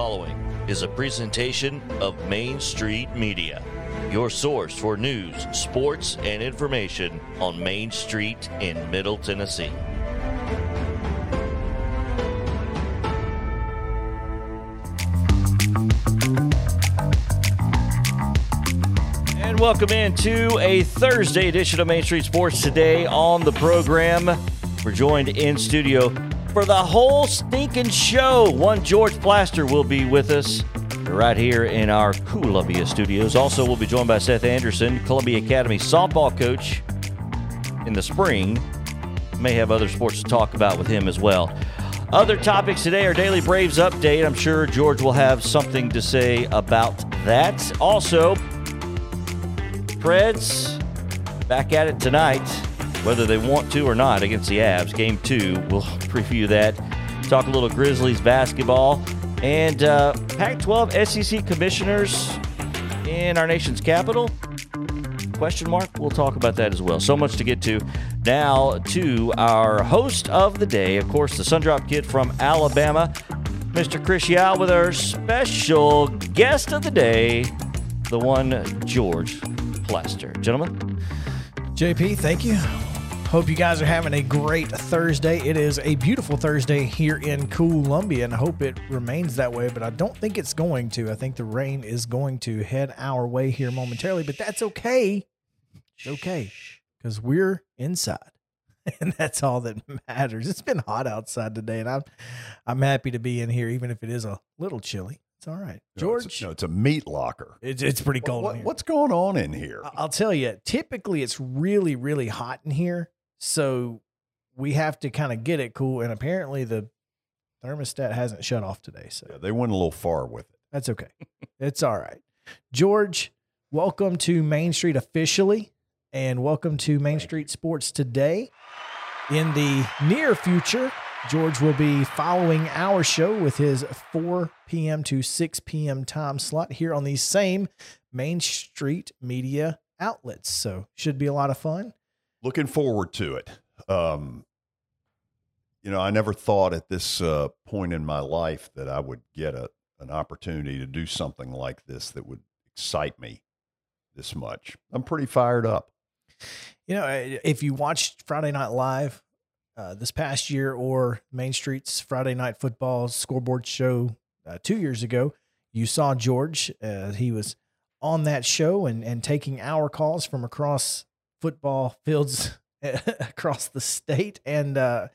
following is a presentation of Main Street Media, your source for news, sports, and information on Main Street in Middle Tennessee. And welcome into a Thursday edition of Main Street Sports today on the program. We're joined in studio for the whole stinking show. One George Plaster will be with us right here in our Columbia studios. Also, we'll be joined by Seth Anderson, Columbia Academy softball coach in the spring. May have other sports to talk about with him as well. Other topics today are Daily Braves update. I'm sure George will have something to say about that. Also, Preds back at it tonight, whether they want to or not, against the Avs. Game two, we'll preview that. Talk a little Grizzlies basketball and uh, Pac-12 SEC commissioners in our nation's capital. Question mark? We'll talk about that as well. So much to get to. Now to our host of the day, of course, the Sundrop Kid from Alabama, Mr. Chris Yao, with our special guest of the day, the one George Plaster. Gentlemen, JP, thank you. Hope you guys are having a great Thursday. It is a beautiful Thursday here in Columbia, and I hope it remains that way, but I don't think it's going to. I think the rain is going to head our way here momentarily, but that's okay. It's okay because we're inside. And that's all that matters. It's been hot outside today, and I'm I'm happy to be in here, even if it is a little chilly. It's all right. No, it's George, no, it's a meat locker. it's, it's pretty cold. What- in here. what's going on in here? I'll tell you, typically it's really, really hot in here. So we have to kind of get it cool. And apparently the thermostat hasn't shut off today. So Yeah, they went a little far with it. that's okay. it's all right. George, welcome to Main Street officially. And welcome to Main Street Sports today. In the near future, George will be following our show with his 4 p.m. to 6 p.m. time slot here on these same Main Street media outlets. So should be a lot of fun. Looking forward to it. Um, you know, I never thought at this uh, point in my life that I would get a, an opportunity to do something like this that would excite me this much. I'm pretty fired up. You know, uh, if you watched Friday Night Live uh, this past year or Main Street's Friday Night Football scoreboard show uh, two years ago, you saw George. Uh, he was on that show and, and taking our calls from across football fields across the state. And uh,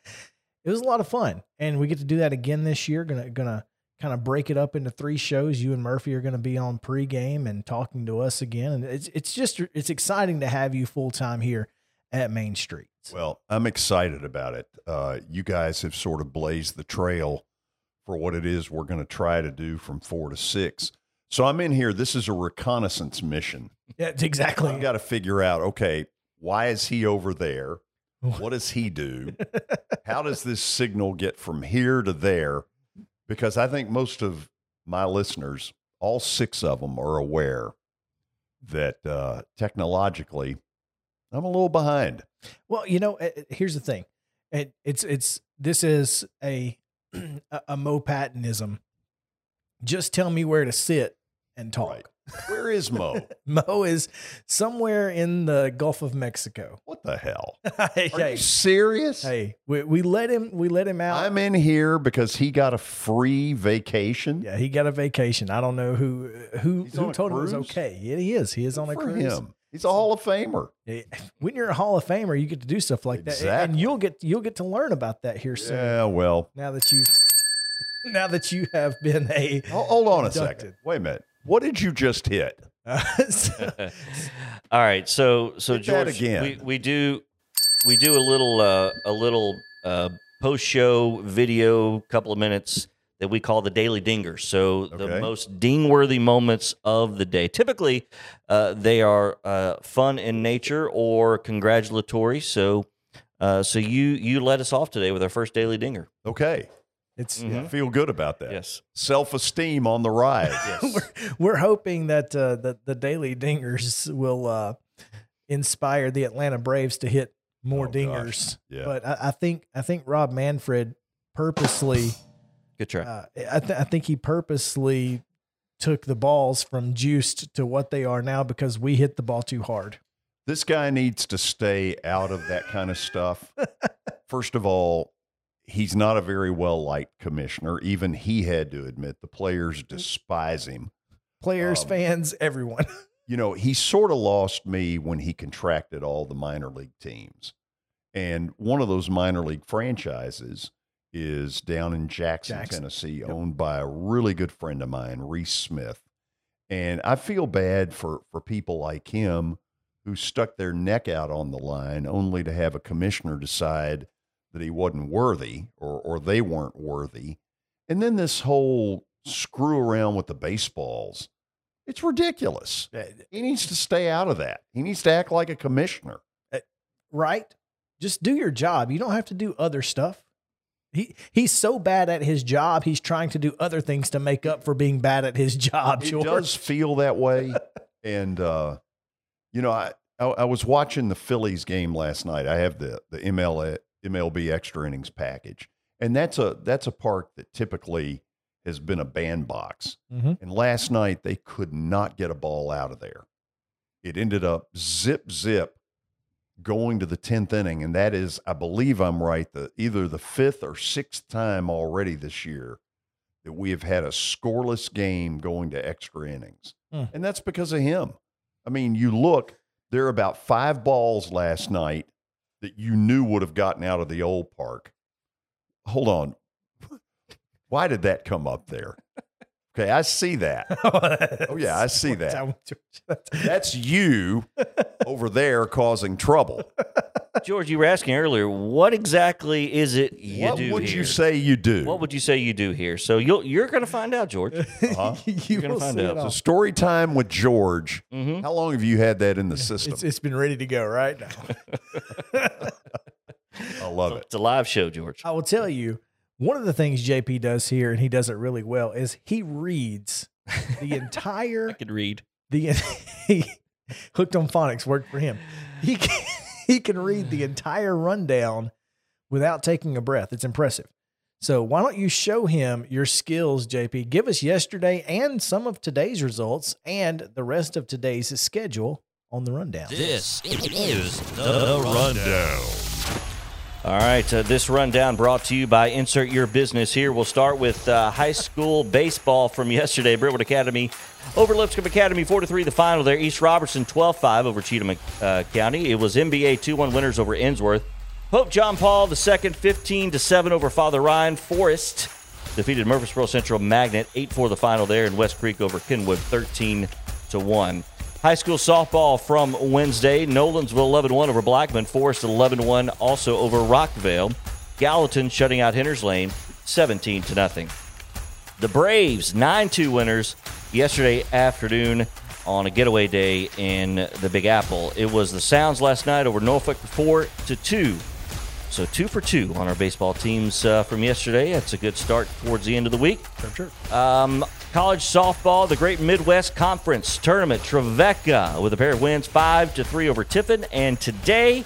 it was a lot of fun. And we get to do that again this year. Gonna, gonna kind of break it up into three shows. You and Murphy are going to be on pregame and talking to us again. And it's, it's just, it's exciting to have you full time here at Main Street. Well, I'm excited about it. Uh, you guys have sort of blazed the trail for what it is we're going to try to do from four to six. So I'm in here. This is a reconnaissance mission. Yeah, exactly. I've got to figure out okay, why is he over there? What does he do? How does this signal get from here to there? Because I think most of my listeners, all six of them, are aware that uh, technologically, I'm a little behind. Well, you know, uh, uh, here's the thing. It, it's it's this is a a, a Mo Pattonism. Just tell me where to sit and talk. Right. Where is Mo? Mo is somewhere in the Gulf of Mexico. What the hell? hey, Are you serious? hey, we, we let him we let him out. I'm in here because he got a free vacation. yeah, he got a vacation. I don't know who who He's on who a told him it was cruise? okay. Yeah, he is. He is on a For cruise. him. He's a Hall of Famer. Yeah, When you're a Hall of Famer, you get to do stuff like that, and Exactly. you'll get you'll get to learn about that here soon. Yeah, well, Now that you've now that you have been a Hol- Hold on a Inducted. second. Wait a minute. What did you just hit? so- All right, so so Hit that George, again. we we do we do a little uh, a little uh, post show video, couple of minutes that we call the daily dingers. So the most ding worthy moments of the day. Typically, uh, they are uh, fun in nature or congratulatory. So. Uh, so you you let us off today with our first daily dinger. Okay. It's Mhm. I feel good about that. Yes. Self esteem on the rise. Yes. we're, we're hoping that uh, the the Daily Dingers will uh, inspire the Atlanta Braves to hit more Oh, dingers. Yeah. But I, I think I think Rob Manfred purposely Good try. Uh, I, th- I think he purposely took the balls from juiced to what they are now because we hit the ball too hard. This guy needs to stay out of that kind of stuff. First of all, he's not a very well liked commissioner. Even he had to admit the players despise him. Players, Um, fans, everyone. You know, he sort of lost me when he contracted all the minor league teams. And one of those minor league franchises is down in Jackson, Jackson. Tennessee, Yep. owned by a really good friend of mine, Reese Smith. And I feel bad for, for people like him who stuck their neck out on the line only to have a commissioner decide that he wasn't worthy or, or they weren't worthy. And then this whole screw around with the baseballs. It's ridiculous. He needs to stay out of that. He needs to act like a commissioner. right? Just do your job. You don't have to do other stuff. He he's so bad at his job. He's trying to do other things to make up for being bad at his job. It George. does feel that way. and uh, you know, I, I I was watching the Phillies game last night. I have the the ML, MLB extra innings package, and that's a that's a park that typically has been a bandbox. Mhm. And last night they could not get a ball out of there. It ended up zip zip going to the 10th inning and that is I believe I'm right the either the 5th or 6th time already this year that we have had a scoreless game going to extra innings. Hmm. And that's because of him. I mean, you look, there are about 5 balls last night that you knew would have gotten out of the old park. Hold on. Why did that come up there? Okay, I see that. Oh, yeah, I see that. That's you over there causing trouble. George, you were asking earlier, what exactly is it you what do would here? you say you do? What would you say you do here? So you'll you're going to find out, George. Uh-huh. you are gonna find out. it So story time with George. Mhm. How long have you had that in the system? It's, it's been ready to go right now. I love it. It's a live show, George. I will tell you, one of the things JP does here, and he does it really well, is he reads the entire. I entire could read. the he, hooked on phonics worked for him. He can, he can read the entire rundown without taking a breath. It's impressive. So why don't you show him your skills, JP? Give us yesterday and some of today's results and the rest of today's schedule on the rundown. This is the rundown. All right, uh, this rundown brought to you by Insert Your Business here. We'll start with uh, high school baseball from yesterday. Brentwood Academy over Lipscomb Academy 4 to 3 the final there. East Robertson 12 5 over Cheatham uh, County. It was MBA 2 1 winners over Ensworth. Pope John Paul the second 15 to 7 over Father Ryan. Forest defeated Murfreesboro Central Magnet 8 4 the final there. And West Creek over Kenwood 13 to 1. High school softball from Wednesday. Nolensville 11 1 over Blackman. Forest 11 1 also over Rockvale. Gallatin shutting out Hunters Lane 17 to nothing. The Braves 9 2 winners yesterday afternoon on a getaway day in the Big Apple. It was the Sounds last night over Norfolk 4 to 2. So two for two on our baseball teams uh, from yesterday. That's a good start towards the end of the week. Um, college softball, the Great Midwest Conference Tournament. Trevecca with a pair of wins, five to three over Tiffin, and today,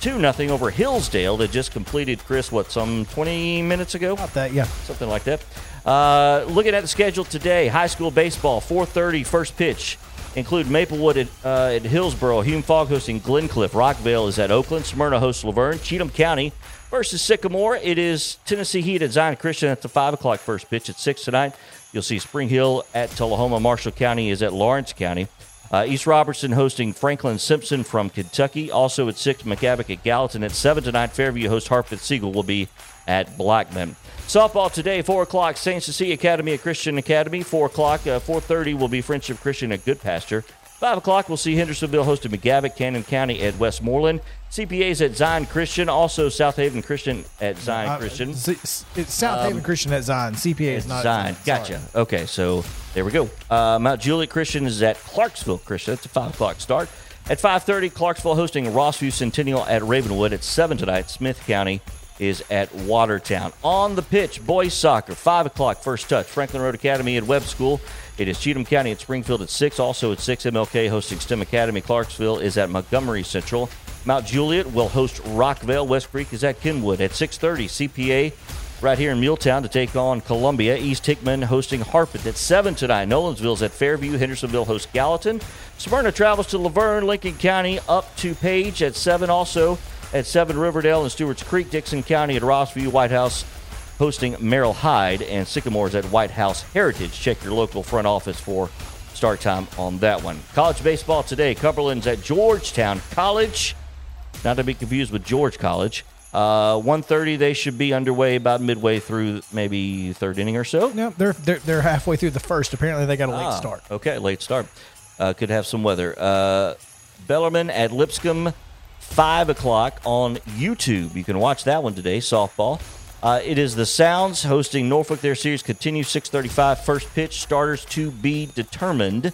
two nothing over Hillsdale. That just completed Chris. What some twenty minutes ago? About that, yeah. something like that. Uh, looking at the schedule today, high school baseball, 4:30 first pitch. Include Maplewood at, uh, at Hillsboro, Hume Fogg hosting Glencliff, Rockvale is at Oakland, Smyrna hosts La Vergne, Cheatham County versus Sycamore. It is Tennessee Heat at Zion Christian at the five o'clock first pitch at six tonight. You'll see Spring Hill at Tullahoma. Marshall County is at Lawrence County. Uh, East Robertson hosting Franklin Simpson from Kentucky. Also at 6, McGavock at Gallatin. At 7 tonight, Fairview host Harpeth Siegel will be at Blackman. Softball today, 4 o'clock, St. Cecilia Academy at Christian Academy. 4 o'clock, uh, 4.30 will be Friendship Christian at Goodpasture. 5 o'clock, we'll see Hendersonville hosting McGavock, Cannon County at Westmoreland. CPAs at Zion Christian. Also South Haven Christian at Zion Uh, Christian. It's, it's South Haven Christian at Zion. CPA is not Zion. Zion. Gotcha. Okay, so there we go. Uh, Mount Juliet Christian is at Clarksville Christian. That's a five o'clock start. At five thirty, Clarksville hosting Rossview Centennial at Ravenwood. At seven tonight, Smith County is at Watertown. On the pitch, boys soccer, five o'clock first touch. Franklin Road Academy at Webb School. It is Cheatham County at Springfield at six. Also at six, MLK hosting STEM Academy. Clarksville is at Montgomery Central. Mount Juliet will host Rockvale. West Creek is at Kenwood at 6:30. CPA right here in Muletown to take on Columbia. East Hickman hosting Harpeth at 7 tonight. Nolensville's at Fairview. Hendersonville hosts Gallatin. Smyrna travels to La Vergne. Lincoln County up to Page at 7. Also at 7, Riverdale and Stewart's Creek. Dickson County at Rossview. White House hosting Merrol Hyde. And Sycamore's at White House Heritage. Check your local front office for start time on that one. College baseball today. Cumberland's at Georgetown College. Not to be confused with George College. Uh, 1.30, they should be underway about midway through maybe third inning or so. No, they're, they're they're halfway through the first. Apparently, they got a late Ah, start. Okay, late start. Uh, could have some weather. Uh, Bellarmine at Lipscomb, 5 o'clock on YouTube. You can watch that one today, softball. Uh, it is the Sounds hosting Norfolk. Their series continues 6:35. First pitch, starters to be determined.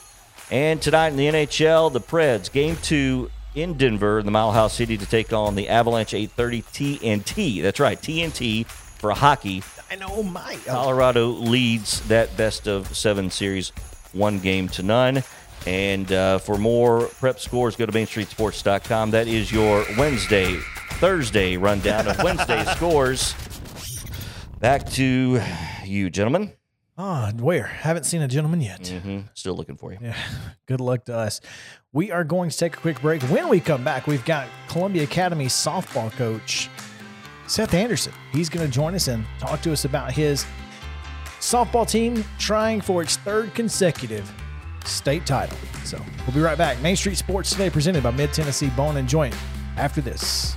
And tonight in the NHL, the Preds game two in Denver, the Mile House City, to take on the Avalanche 8:30 TNT. That's right, TNT for hockey. I know, my. Colorado leads that best of seven series, one game to none. And uh, for more prep scores, go to MainStreetSports.com. That is your Wednesday, Thursday rundown of Wednesday scores. Back to you, gentlemen. Ah, where? Haven't seen a gentleman yet. hmm Still looking for you. Yeah, good luck to us. We are going to take a quick break. When we come back, we've got Columbia Academy softball coach Seth Anderson. He's going to join us and talk to us about his softball team trying for its third consecutive state title. So we'll be right back. Main Street Sports today, presented by Mid Tennessee Bone and Joint. After this.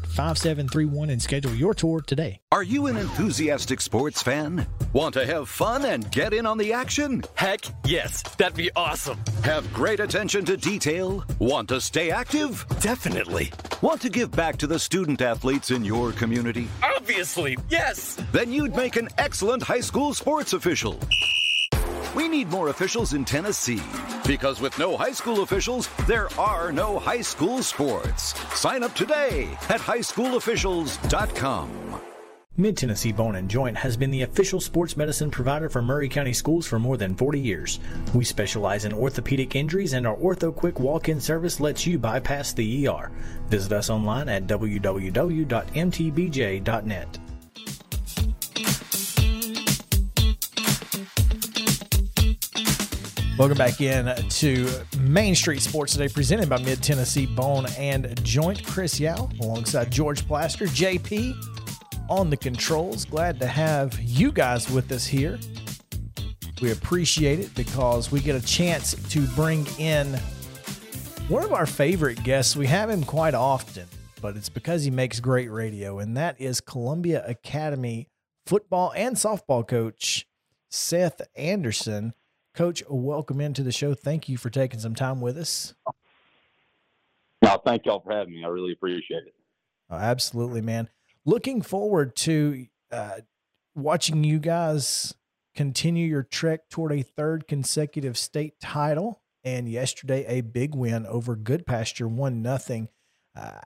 931-388-5731 and schedule your tour today. Are you an enthusiastic sports fan? Want to have fun and get in on the action? Heck yes, that'd be awesome. Have great attention to detail? Want to stay active? Definitely. Want to give back to the student athletes in your community? Obviously, yes. Then you'd make an excellent high school sports official. We need more officials in Tennessee because with no high school officials, there are no high school sports. Sign up today at highschoolofficials.com. Mid Tennessee Bone and Joint has been the official sports medicine provider for Maury County Schools for more than 40 years. We specialize in orthopedic injuries, and our Ortho Quick walk in service lets you bypass the ER. Visit us online at www.mtbj.net. Welcome back in to Main Street Sports today, presented by Mid Tennessee Bone and Joint. Chris Yao alongside George Plaster, JP on the controls. Glad to have you guys with us here. We appreciate it because we get a chance to bring in one of our favorite guests. We have him quite often, but it's because he makes great radio, and that is Columbia Academy football and softball coach Seth Anderson. Coach, welcome into the show. Thank you for taking some time with us. No, thank y'all for having me. I really appreciate it. Oh, absolutely, man. Looking forward to uh, watching you guys continue your trek toward a third consecutive state title. And yesterday, a big win over Goodpasture, one nothing. Uh,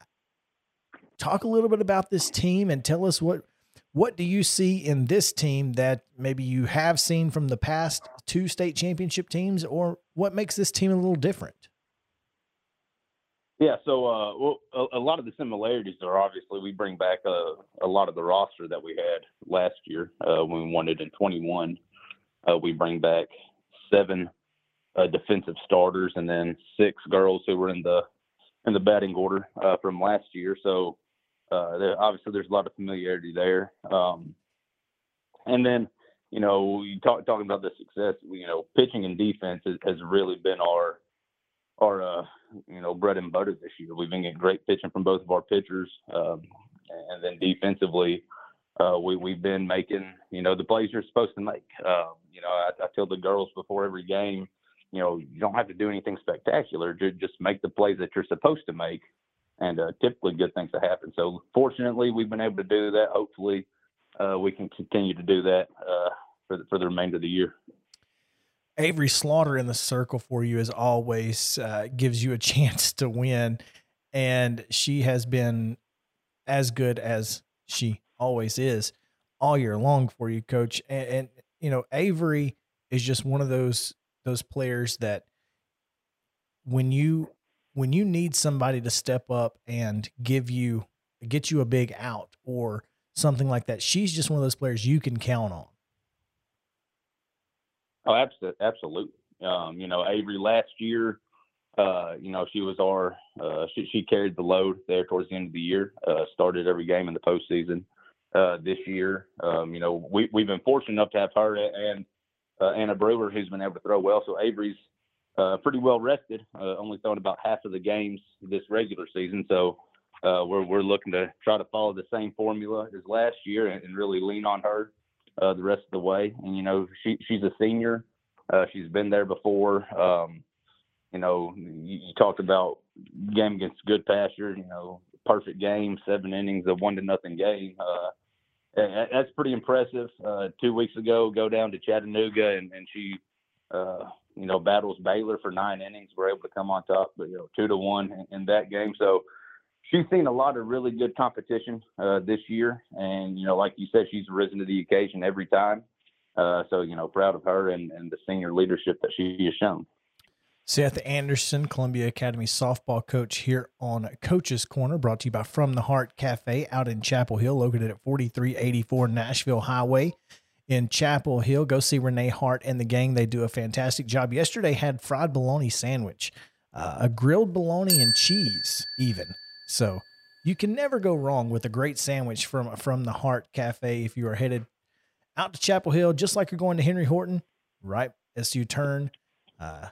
talk a little bit about this team and tell us what what do you see in this team that maybe you have seen from the past two state championship teams, or what makes this team a little different? Yeah, so uh, well, a, a, lot of the similarities are obviously we bring back a, a lot of the roster that we had last year uh, when we won it in 21. Uh, we bring back seven uh, defensive starters and then six girls who were in the in the batting order uh, from last year. So uh, there, obviously there's a lot of familiarity there. Um, and then you know, you talk, talking about the success, you know, pitching and defense has, has really been our our uh, you know bread and butter this year. We've been getting great pitching from both of our pitchers, um, and then defensively, uh, we we've been making you know the plays you're supposed to make. Uh, you know, I, I tell the girls before every game, you know, you don't have to do anything spectacular. Just make the plays that you're supposed to make, and uh, typically good things to happen. So fortunately, we've been able to do that. Hopefully, uh, we can continue to do that uh, for the, for the remainder of the year. Avery Slaughter in the circle for you as always uh, gives you a chance to win, and she has been as good as she always is all year long for you, Coach. And, and you know Avery is just one of those those players that when you when you need somebody to step up and give you get you a big out or something like that, she's just one of those players you can count on. Oh, absolutely. Um, you know, Avery last year, uh, you know, she was our uh, she, she carried the load there towards the end of the year. Uh, started every game in the postseason. Uh, this year, um, you know, we we've been fortunate enough to have her and uh, Anna Brewer, who's been able to throw well. So Avery's uh, pretty well rested. Uh, only thrown about half of the games this regular season. So uh, we're we're looking to try to follow the same formula as last year and, and really lean on her uh, the rest of the way. And you know, she she's a senior. Uh, she's been there before. Um, you know, you, you talked about game against good Goodpasture. You know, perfect game, seven innings, a one to nothing game. Uh, that's pretty impressive. Two weeks ago, go down to Chattanooga and, and she, uh, you know, battles Baylor for nine innings. We're able to come on top, but you know, two to one in, in that game. So she's seen a lot of really good competition uh, this year, and you know, like you said, she's risen to the occasion every time. Uh, so you know, proud of her and, and the senior leadership that she has shown. Seth Anderson, Columbia Academy softball coach here on Coach's Corner, brought to you by From the Heart Cafe out in Chapel Hill, located at 4384 Nashville Highway in Chapel Hill. Go see Renee Hart and the gang. They do a fantastic job. Yesterday had fried bologna sandwich, uh, a grilled bologna and cheese even. So you can never go wrong with a great sandwich from from the Hart Cafe if you are headed out to Chapel Hill, just like you're going to Henry Horton, right as you turn. Uh,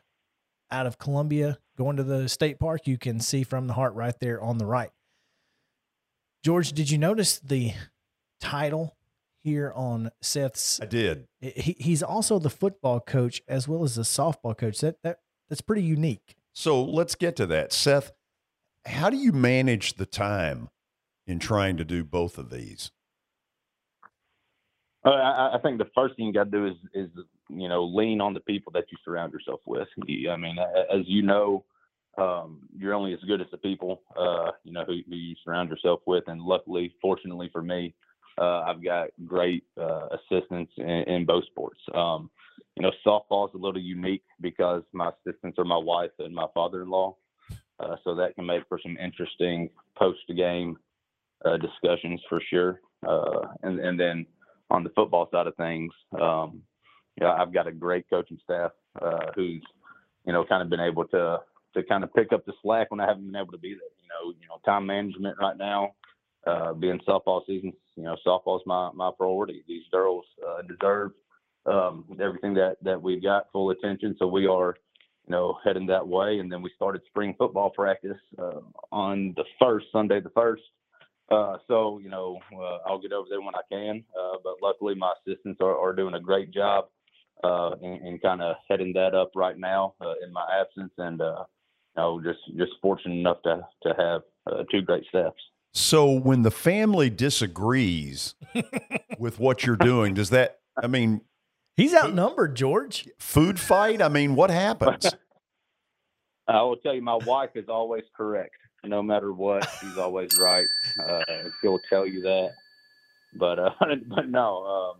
out of Columbia going to the state park, you can see from the heart right there on the right. George, did you notice the title here on Seth's? I did. He, he's also the football coach as well as the softball coach. That that that's pretty unique. So let's get to that, Seth. How do you manage the time in trying to do both of these? Uh, I, I, think the first thing you got to do is is you know lean on the people that you surround yourself with. I mean, as you know, um, you're only as good as the people uh, you know who, who, you surround yourself with. And luckily, fortunately for me, uh, I've got great uh, assistants in, in, both sports. Um, you know, softball is a little unique because my assistants are my wife and my father-in-law, uh, so that can make for some interesting post-game uh, discussions for sure. and and then on the football side of things, um, I've got a great coaching staff uh, who's, you know, kind of been able to to kind of pick up the slack when I haven't been able to be there. You know, you know, time management right now, uh, being softball season, you know, softball's my my priority. These girls uh, deserve um, everything that that we've got full attention. So we are, you know, heading that way. And then we started spring football practice uh, on the first Sunday, the first. Uh, so you know, uh, I'll get over there when I can. Uh, but luckily, my assistants are, are doing a great job uh, and, and kind of heading that up right now uh, in my absence. And uh, you know, just just fortunate enough to to have uh, two great staffs. So when the family disagrees with what you're doing, does that? I mean, he's outnumbered, George. Food fight. I mean, what happens? I will tell you, my wife is always correct. no matter what. She's always right. Uh, he'll tell you that. But uh, but no,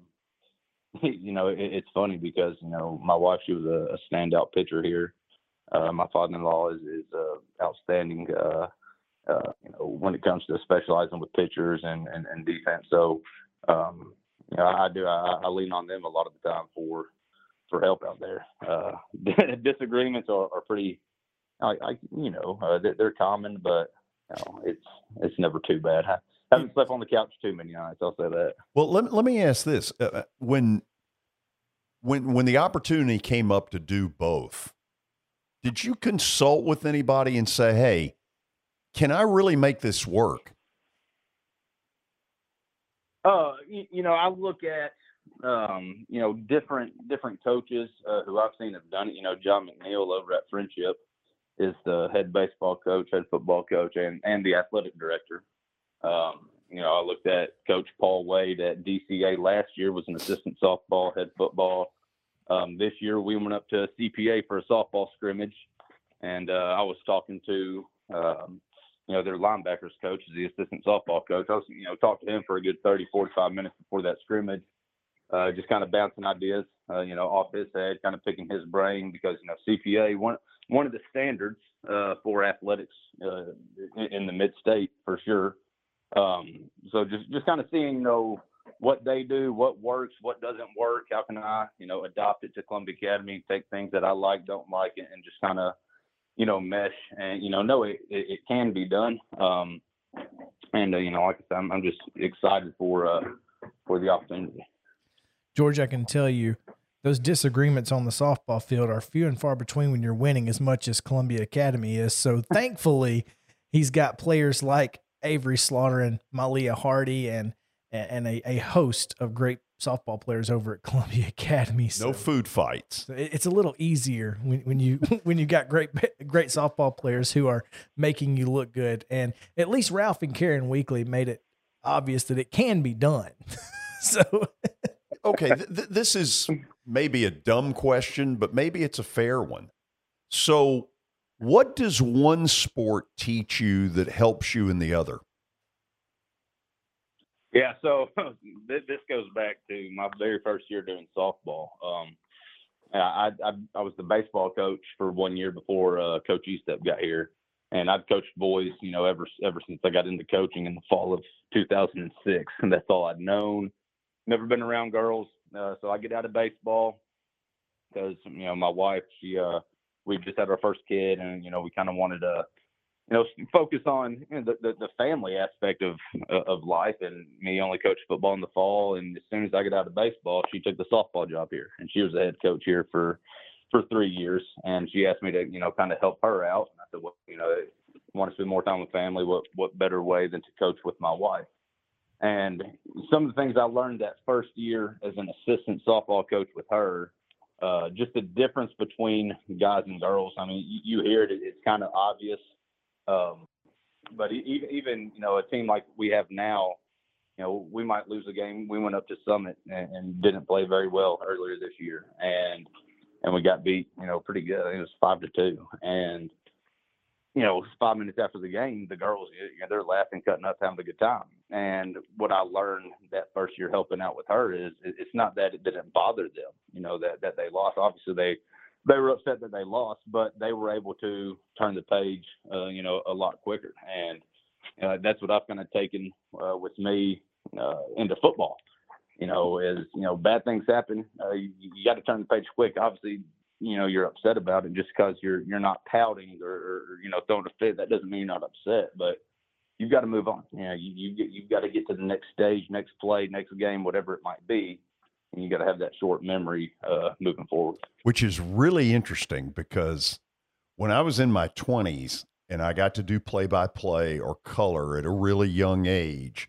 um, you know, it, it's funny because you know my wife she was a, a standout pitcher here. Uh, my father-in-law is is uh, outstanding. Uh, you know, when it comes to specializing with pitchers and and, and defense. So, um, you know, I do I, I lean on them a lot of the time for for help out there. Uh, disagreements are, are pretty, I, I you know, uh, they're, they're, common, but you know, it's it's never too bad. I haven't slept on the couch too many nights. I'll say that. Well, let let me ask this: uh, uh, when when when the opportunity came up to do both, did you consult with anybody and say, "Hey"? Can I really make this work? Uh, you, know, I look at um, you know different different coaches uh, who I've seen have done it. You know, John McNeil over at Friendship is the head baseball coach, head football coach, and and the athletic director. Um, you know, I looked at Coach Paul Wade at DCA last year was an assistant softball, head football. Um, this year we went up to CPA for a softball scrimmage, and uh, I was talking to um, you know, their linebackers coach is the assistant softball coach. I was, you know, talked to him for a good 30, 45 minutes before that scrimmage, uh, just kind of bouncing ideas, uh, you know, off his head, kind of picking his brain because, you know, CPA, one, one of the standards uh, for athletics uh, in, in the mid state for sure. Um, so just, just kind of seeing, you know, what they do, what works, what doesn't work, how can I, you know, adopt it to Columbia Academy, take things that I like, don't like, and, and just kind of, you know, mesh and, you know, no, it, it, it can be done. Um, and, uh, you know, like I said, I'm, I'm just excited for, uh, for the opportunity. George, I can tell you those disagreements on the softball field are few and far between when you're winning as much as Columbia Academy is. So thankfully, he's got players like Avery Slaughter and Malia Hardy and and a, a host of great softball players over at Columbia Academy. So, no food fights. It's a little easier when, when you when you got great great softball players who are making you look good. And at least Ralph and Karen Weekly made it obvious that it can be done. so okay, th- th- this is maybe a dumb question, but maybe it's a fair one. So, what does one sport teach you that helps you in the other? Yeah, so this goes back to my very first year doing softball. Um, I, I I was the baseball coach for one year before uh, Coach Estep got here, and I've coached boys, you know, ever ever since I got into coaching in the fall of 2006, and that's all I'd known. Never been around girls, uh, so I get out of baseball because you know my wife, she uh, we just had our first kid, and you know we kind of wanted to you know, focus on you know, the, the, the family aspect of of life. And me only coached football in the fall, and as soon as I got out of baseball, she took the softball job here, and she was the head coach here for for three years. And she asked me to you know kind of help her out. And I said, well, you know, I want to spend more time with family. What what better way than to coach with my wife? And some of the things I learned that first year as an assistant softball coach with her, uh, just the difference between guys and girls. I mean, you, you hear it; it's kind of obvious um, but even even you know a team like we have now, you know we might lose a game. We went up to Summit and, and didn't play very well earlier this year, and and we got beat you know pretty good. it was five to two, and you know five minutes after the game, the girls you know, they're laughing, cutting up, having a good time. And what I learned that first year helping out with her is it's not that it didn't bother them, you know that that they lost. Obviously they they were upset that they lost, but they were able to turn the page, uh, you know, a lot quicker. And uh, that's what I've kind of taken uh, with me uh, into football. You know, is you know bad things happen. Uh, you, you got to turn the page quick. Obviously, you know you're upset about it just because you're you're not pouting or, or you know throwing a fit. That doesn't mean you're not upset, but you've got to move on. You know, you you you've got to get to the next stage, next play, next game, whatever it might be and you got to have that short memory uh, moving forward. Which is really interesting because when I was in my 20s and I got to do play by play or color at a really young age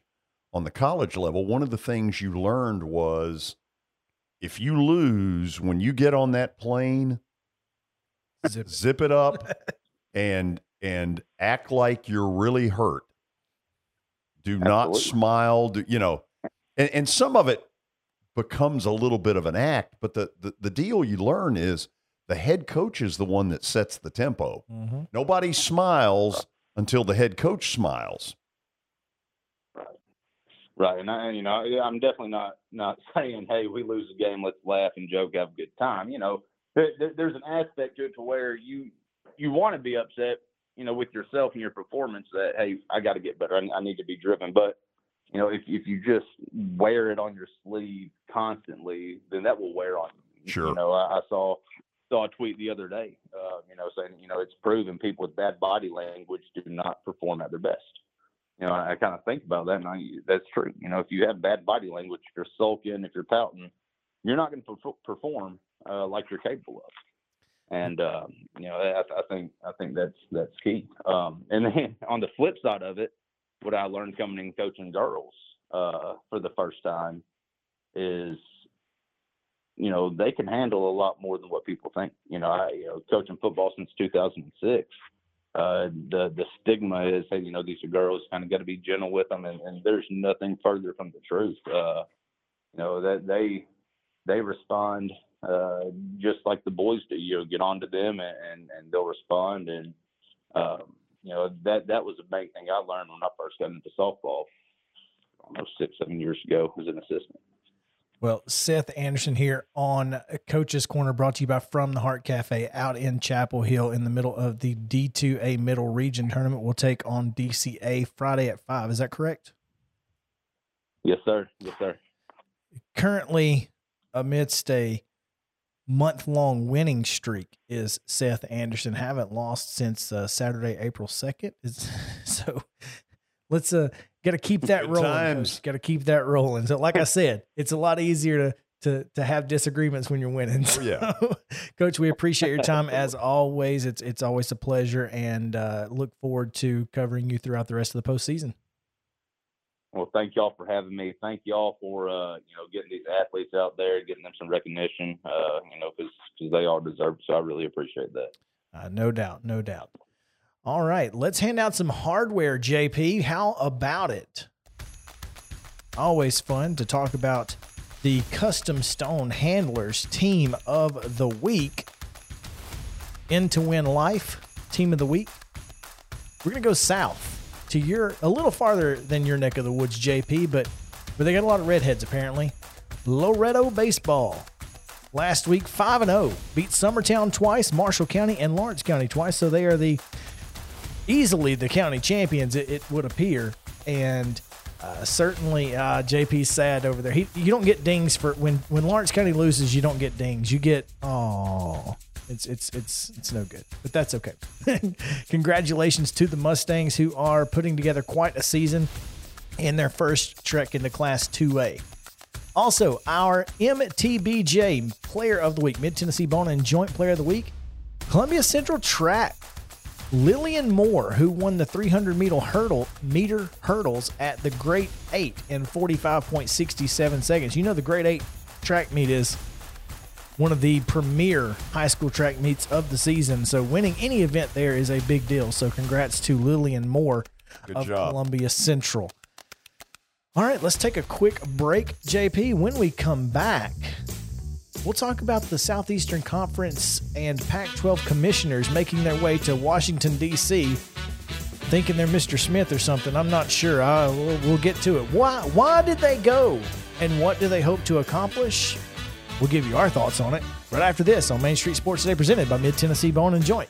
on the college level, one of the things you learned was if you lose when you get on that plane, zip, zip it up and and act like you're really hurt. Do Absolutely. not smile. Do, you know, and, and some of it becomes a little bit of an act. But the, the, the deal you learn is the head coach is the one that sets the tempo. Mm-hmm. Nobody smiles until the head coach smiles. Right, and I, you know, I'm definitely not not saying, "Hey, we lose the game, let's laugh and joke, have a good time." You know, there, there's an aspect to it to where you you want to be upset, you know, with yourself and your performance that, hey, I got to get better, I, I need to be driven. But you know, if if you just wear it on your sleeve constantly, then that will wear on you. Sure. You know, I, I saw saw a tweet the other day, uh, you know, saying, you know, it's proven people with bad body language do not perform at their best you know, I, I kind of think about that, and I, that's true. You know, if you have bad body language, if you're sulking, if you're pouting, you're not going to perform uh, like you're capable of. And um, you know, I, I think I think that's that's key. Um, and then on the flip side of it, what I learned coming in coaching girls uh, for the first time is, you know, they can handle a lot more than what people think. You know, I you know, coaching football since 2006 uh, the the stigma is, hey, you know, these are girls, kind of got to be gentle with them, and, and there's nothing further from the truth. Uh, you know that they they respond uh, just like the boys do. You know, get on to them, and and they'll respond, and um, you know that that was a big thing I learned when I first got into softball, almost six seven years ago as an assistant. Well, Seth Anderson here on Coach's Corner, brought to you by From the Heart Cafe out in Chapel Hill in the middle of the D2A Middle Region tournament. We'll take on DCA Friday at 5. Is that correct? Yes, sir. Yes, sir. Currently, amidst a month long winning streak, is Seth Anderson. Haven't lost since uh, Saturday, April 2nd. Is, so let's uh got to keep that Good rolling. Got to keep that rolling. So, like I said, it's a lot easier to to to have disagreements when you're winning. Oh, yeah. Coach, we appreciate your time as always. It's it's always a pleasure, and uh, look forward to covering you throughout the rest of the postseason. Well, thank y'all for having me. Thank y'all for uh, you know getting these athletes out there, getting them some recognition. Uh, you know, because they all deserve. it. So I really appreciate that. Uh, no doubt, no doubt. All right, let's hand out some hardware, JP. How about it? Always fun to talk about the Custom Stone Handlers Team of the Week. In to Win Life Team of the Week. We're going to go south to your, a little farther than your neck of the woods, JP, but, but they got a lot of redheads apparently. Loretto Baseball last week 5 and 0 beat Summertown twice, Marshall County and Lawrence County twice, so they are the easily the county champions it, it would appear and uh, certainly uh, JP's sad over there. He you don't get dings for when when Lawrence County loses, you don't get dings. You get oh it's it's it's it's no good. But that's okay. Congratulations to the Mustangs who are putting together quite a season in their first trek into Class 2A. Also, our MTBJ Player of the Week, Mid Tennessee Bone and Joint Player of the Week, Columbia Central Track. Lillian Moore, who won the 300 meter hurdle meter hurdles at the Great Eight in 45.67 seconds. You know the Great Eight track meet is one of the premier high school track meets of the season. So winning any event there is a big deal. So congrats to Lillian Moore Good of job. Columbia Central. All right, let's take a quick break, JP. When we come back, we'll talk about the Southeastern Conference and Pac 12 commissioners making their way to Washington, D.C., thinking they're Mr. Smith or something. I'm not sure. I, we'll, we'll get to it. Why, why did they go? And what do they hope to accomplish? We'll give you our thoughts on it right after this on Main Street Sports Today, presented by Mid Tennessee Bone and Joint.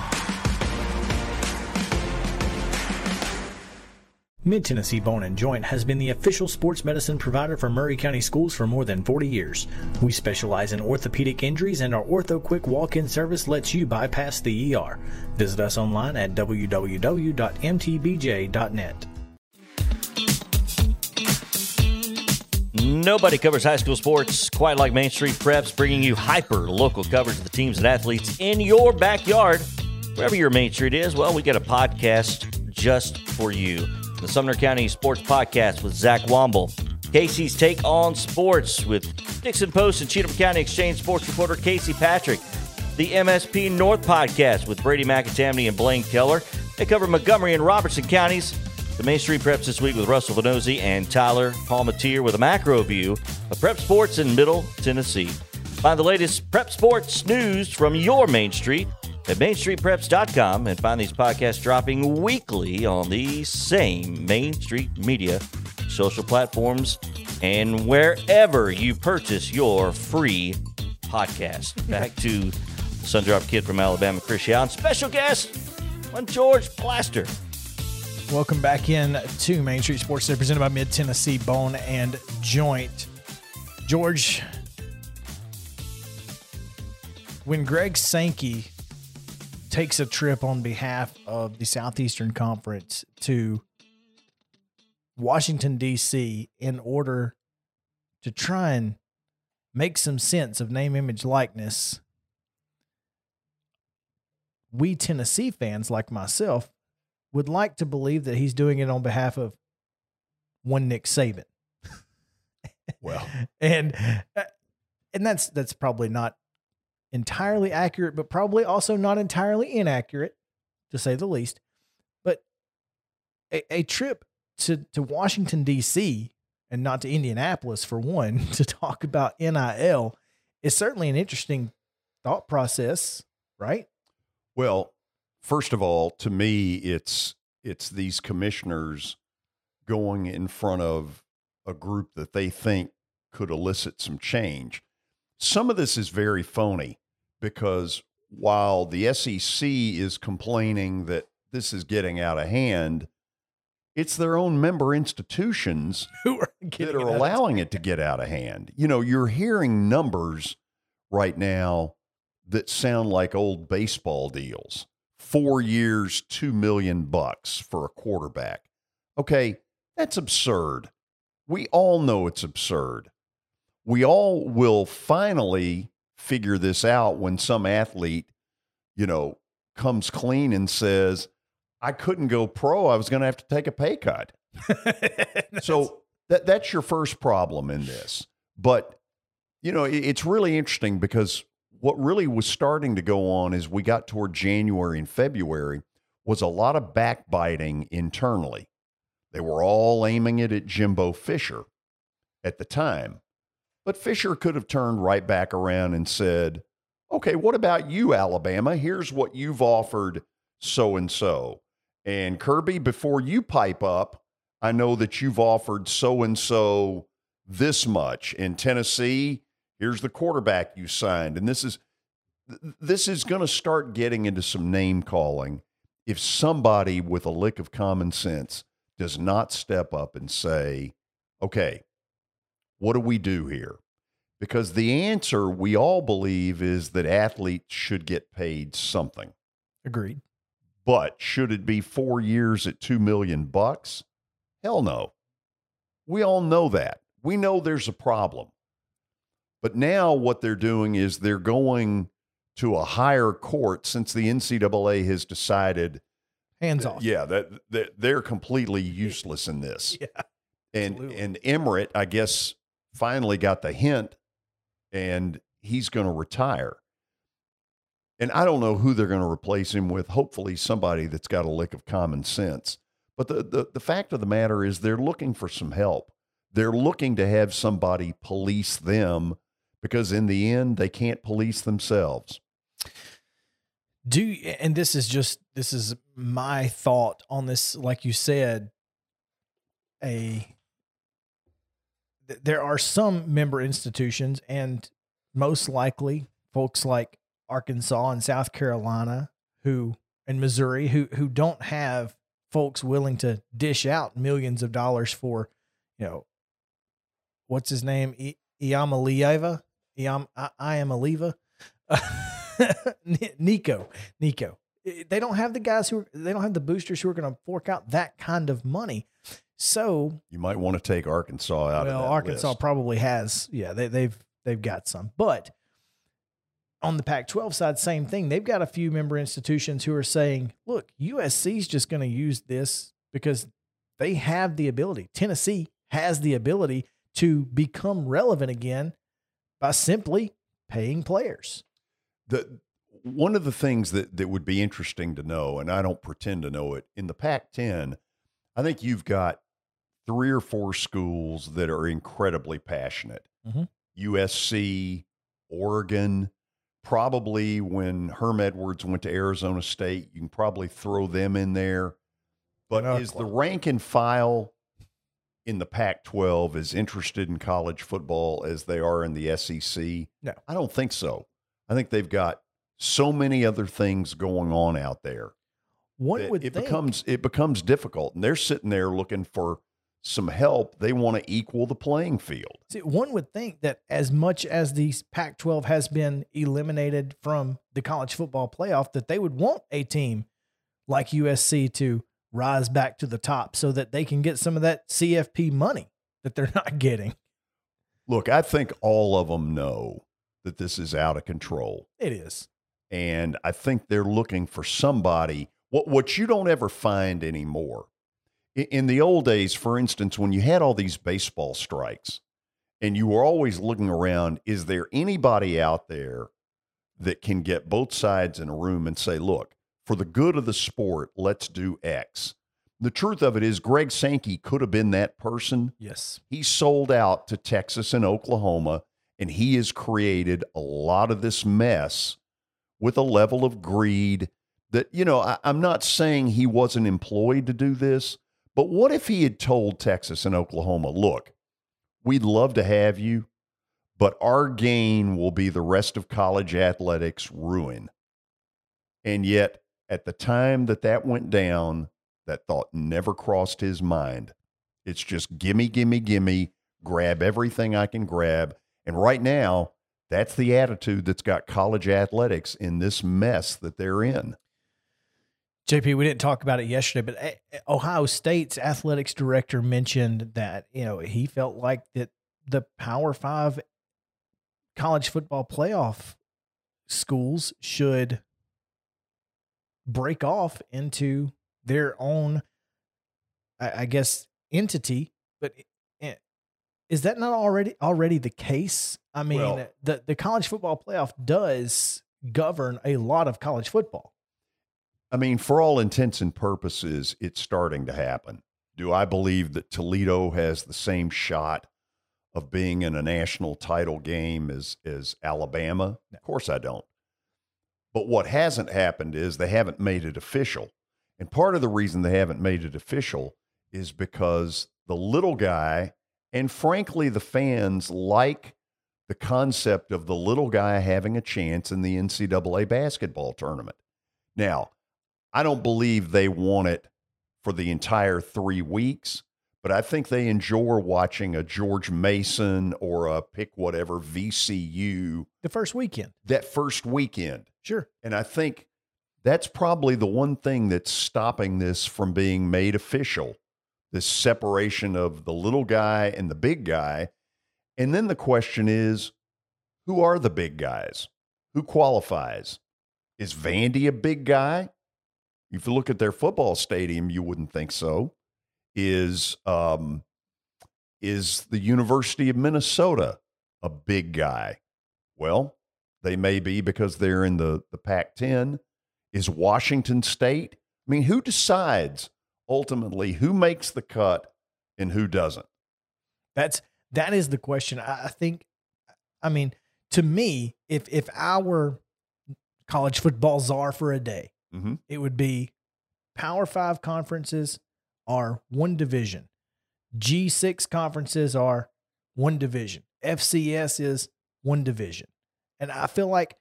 Mid Tennessee Bone and Joint has been the official sports medicine provider for Maury County Schools for more than 40 years. We specialize in orthopedic injuries, and our Ortho Quick walk in service lets you bypass the ER. Visit us online at www.mtbj.net. Nobody covers high school sports quite like Main Street Preps, bringing you hyper local coverage of the teams and athletes in your backyard. Wherever your Main Street is, well, we got a podcast just for you. The Sumner County Sports Podcast with Zach Womble. Casey's Take on Sports with Dickson Post and Cheatham County Exchange sports reporter Casey Patrick. The MSP North Podcast with Brady McAtamney and Blaine Keller. They cover Montgomery and Robertson counties. The Main Street Preps this week with Russell Venozzi and Tyler Palmatier with a macro view of prep sports in Middle Tennessee. Find the latest prep sports news from your Main Street at mainstreetpreps.com and find these podcasts dropping weekly on the same Main Street Media social platforms and wherever you purchase your free podcast. Back to the Sundrop Kid from Alabama, Chris special guest, one George Plaster. Welcome back in to Main Street Sports Day, presented by Mid Tennessee Bone and Joint. George, when Greg Sankey takes a trip on behalf of the Southeastern Conference to Washington, D.C., in order to try and make some sense of name, image, likeness, we Tennessee fans like myself would like to believe that he's doing it on behalf of one Nick Saban. Well, and uh, and that's that's probably not entirely accurate, but probably also not entirely inaccurate, to say the least. But a, a trip to to Washington D.C. and not to Indianapolis for one to talk about NIL is certainly an interesting thought process, right? Well, first of all, to me, it's it's these commissioners going in front of a group that they think could elicit some change. Some of this is very phony because while the SEC is complaining that this is getting out of hand, it's their own member institutions Who are that are allowing it to get out of hand. You know, you're hearing numbers right now that sound like old baseball deals. Four years, two million bucks for a quarterback. Okay, that's absurd. We all know it's absurd. We all will finally figure this out when some athlete, you know, comes clean and says, I couldn't go pro. I was going to have to take a pay cut. so that that's your first problem in this. But you know, it, it's really interesting because what really was starting to go on as we got toward January and February was a lot of backbiting internally. They were all aiming it at Jimbo Fisher at the time. But Fisher could have turned right back around and said, okay, what about you, Alabama? Here's what you've offered so and so. And Kirby, before you pipe up, I know that you've offered so and so this much. In Tennessee, here's the quarterback you signed. And this is this is going to start getting into some name calling if somebody with a lick of common sense does not step up and say, okay, what do we do here? Because the answer we all believe is that athletes should get paid something. Agreed. But should it be four years at two million bucks? Hell no. We all know that. We know there's a problem. But now what they're doing is they're going to a higher court since the NCAA has decided Hands that- off. Yeah, that, that they're completely useless in this. Yeah. And absolutely. and Emmerich, I guess, finally got the hint, and he's going to retire. And I don't know who they're going to replace him with. Hopefully, somebody that's got a lick of common sense. But the, the the fact of the matter is, they're looking for some help. They're looking to have somebody police them because in the end, they can't police themselves. do and this is just this is my thought on this like you said a there are some member institutions and most likely folks like Arkansas and South Carolina who and Missouri who who don't have folks willing to dish out millions of dollars for you know what's his name? I- Iamaleava Iam I, I am Aliva Nico Nico. They don't have the guys who are, they don't have the boosters who are going to fork out that kind of money so You might want to take Arkansas out well, Arkansas list. probably has. Yeah, they, they've they've got some, but on the Pac-12 side, same thing. They've got a few member institutions who are saying, "Look, USC's just going to use this because they have the ability. Tennessee has the ability to become relevant again by simply paying players." the one of the things that that would be interesting to know, and I don't pretend to know it, in the Pac-10, I think you've got three or four schools that are incredibly passionate. Mhm. USC, Oregon, probably when Herm Edwards went to Arizona State, you can probably throw them in there. But And is the rank and file in the Pac 12 as interested in college football as they are in the SEC? No. I don't think so. I think they've got so many other things going on out there. One would it think, becomes it becomes difficult. And they're sitting there looking for some help. They want to equal the playing field. See, one would think that as much as the Pac 12 has been eliminated from the college football playoff, that they would want a team like USC to rise back to the top so that they can get some of that CFP money that they're not getting. Look, I think all of them know that this is out of control. It is. and I think they're looking for somebody. What what you don't ever find anymore. In the old days, for instance, when you had all these baseball strikes, and you were always looking around, is there anybody out there that can get both sides in a room and say, "Look, for the good of the sport, let's do X." The truth of it is, Greg Sankey could have been that person. Yes. He sold out to Texas and Oklahoma, and he has created a lot of this mess with a level of greed that, you know, I, I'm not saying he wasn't employed to do this, but what if he had told Texas and Oklahoma, look, we'd love to have you, but our gain will be the rest of college athletics ruin. And yet, at the time that that went down, that thought never crossed his mind. It's just gimme, gimme, gimme, grab everything I can grab. And right now, that's the attitude that's got college athletics in this mess that they're in. JP, we didn't talk about it yesterday, but eh, Ohio State's athletics director mentioned that, you know, he felt like that the Power Five college football playoff schools should break off into their own, I, I guess, entity. But eh, is that not already already the case? I mean, Well- the the college football playoff does govern a lot of college football. I mean, for all intents and purposes, it's starting to happen. Do I believe that Toledo has the same shot of being in a national title game as, as Alabama? Of course I don't. But what hasn't happened is they haven't made it official. And part of the reason they haven't made it official is because the little guy, and frankly, the fans like the concept of the little guy having a chance in the NCAA basketball tournament. Now, I don't believe they want it for the entire three weeks, but I think they enjoy watching a George Mason or a pick whatever VCU The first weekend. that first weekend. Sure. And I think that's probably the one thing that's stopping this from being made official this separation of the little guy and the big guy. And then the question is who are the big guys? Who qualifies? Is Vandy a big guy? If you look at their football stadium, you wouldn't think so. Is um, is the University of Minnesota a big guy? Well, they may be because they're in the, the Pac 10. Is Washington State? I mean, who decides ultimately who makes the cut and who doesn't? That's that is the question. I, I think I mean, to me, if if I were college football czar for a day, Mhm. it would be Power Five conferences are one division. G six conferences are one division. FCS is one division. And I feel like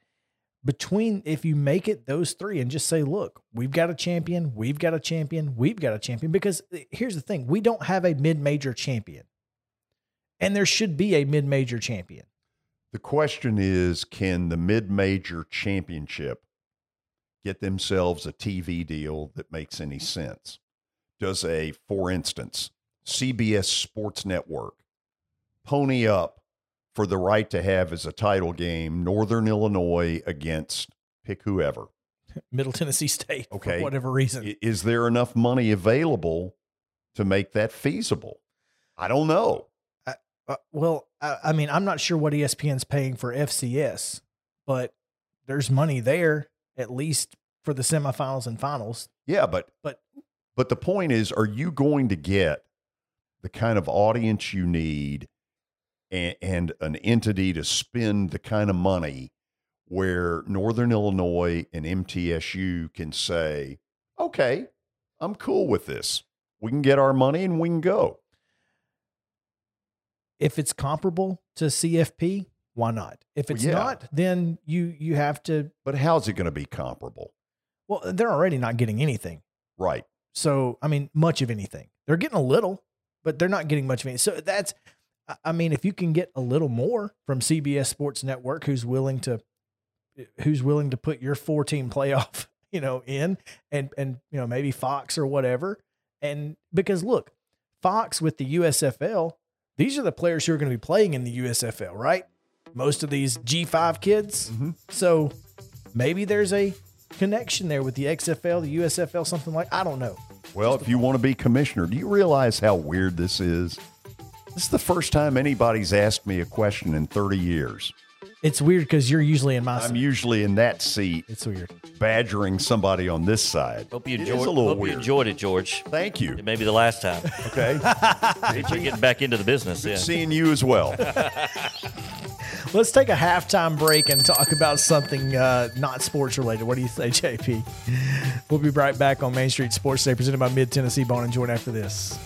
between if you make it those three and just say, look, we've got a champion, we've got a champion, we've got a champion. Because eh, here's the thing we don't have a mid major champion. And there should be a mid major champion. The question is can the mid major championship get themselves a TV deal that makes any sense? Does a, for instance, CBS Sports Network pony up for the right to have as a title game Northern Illinois against pick whoever? Middle Tennessee State, Okay. for whatever reason. Is there enough money available to make that feasible? I don't know. Uh, well, I, I mean, I'm not sure what ESPN's paying for FCS, but there's money there at least for the semifinals and finals. Yeah, but But But the point is, are you going to get the kind of audience you need and, and an entity to spend the kind of money where Northern Illinois and MTSU can say, okay, I'm cool with this. We can get our money and we can go. if it's comparable to CFP, why not? If Well, it's yeah. not, then you you have to. But how's it going to be comparable? Well, they're already not getting anything. Right. So, I mean, much of anything. They're getting a little, but they're not getting much of anything. So that's, I- I mean, if you can get a little more from CBS Sports Network, who's willing to, who's willing to put your four team playoff, you know, in, and and you know maybe Fox or whatever, and because look, Fox with the USFL, these are the players who are going to be playing in the USFL, right? Most of these G5 kids. Mm-hmm. So maybe there's a connection there with the XFL, the USFL, something like I don't know. Well, if you want to be commissioner, do you realize how weird this is? This is the first time anybody's asked me a question in 30 years. It's weird because you're usually in my I'm seat. usually in that seat. It's weird. Badgering somebody on this side. Hope you It enjoyed, is a little hope you weird. enjoyed it, George. Thank you. It may be the last time. Okay. You're getting back into the business. Yeah. Seeing you as well. Let's take a halftime break and talk about something uh, not sports related. What do you say, JP? We'll be right back on Main Street Sports Day, presented by Mid Tennessee Bone and Joint after this.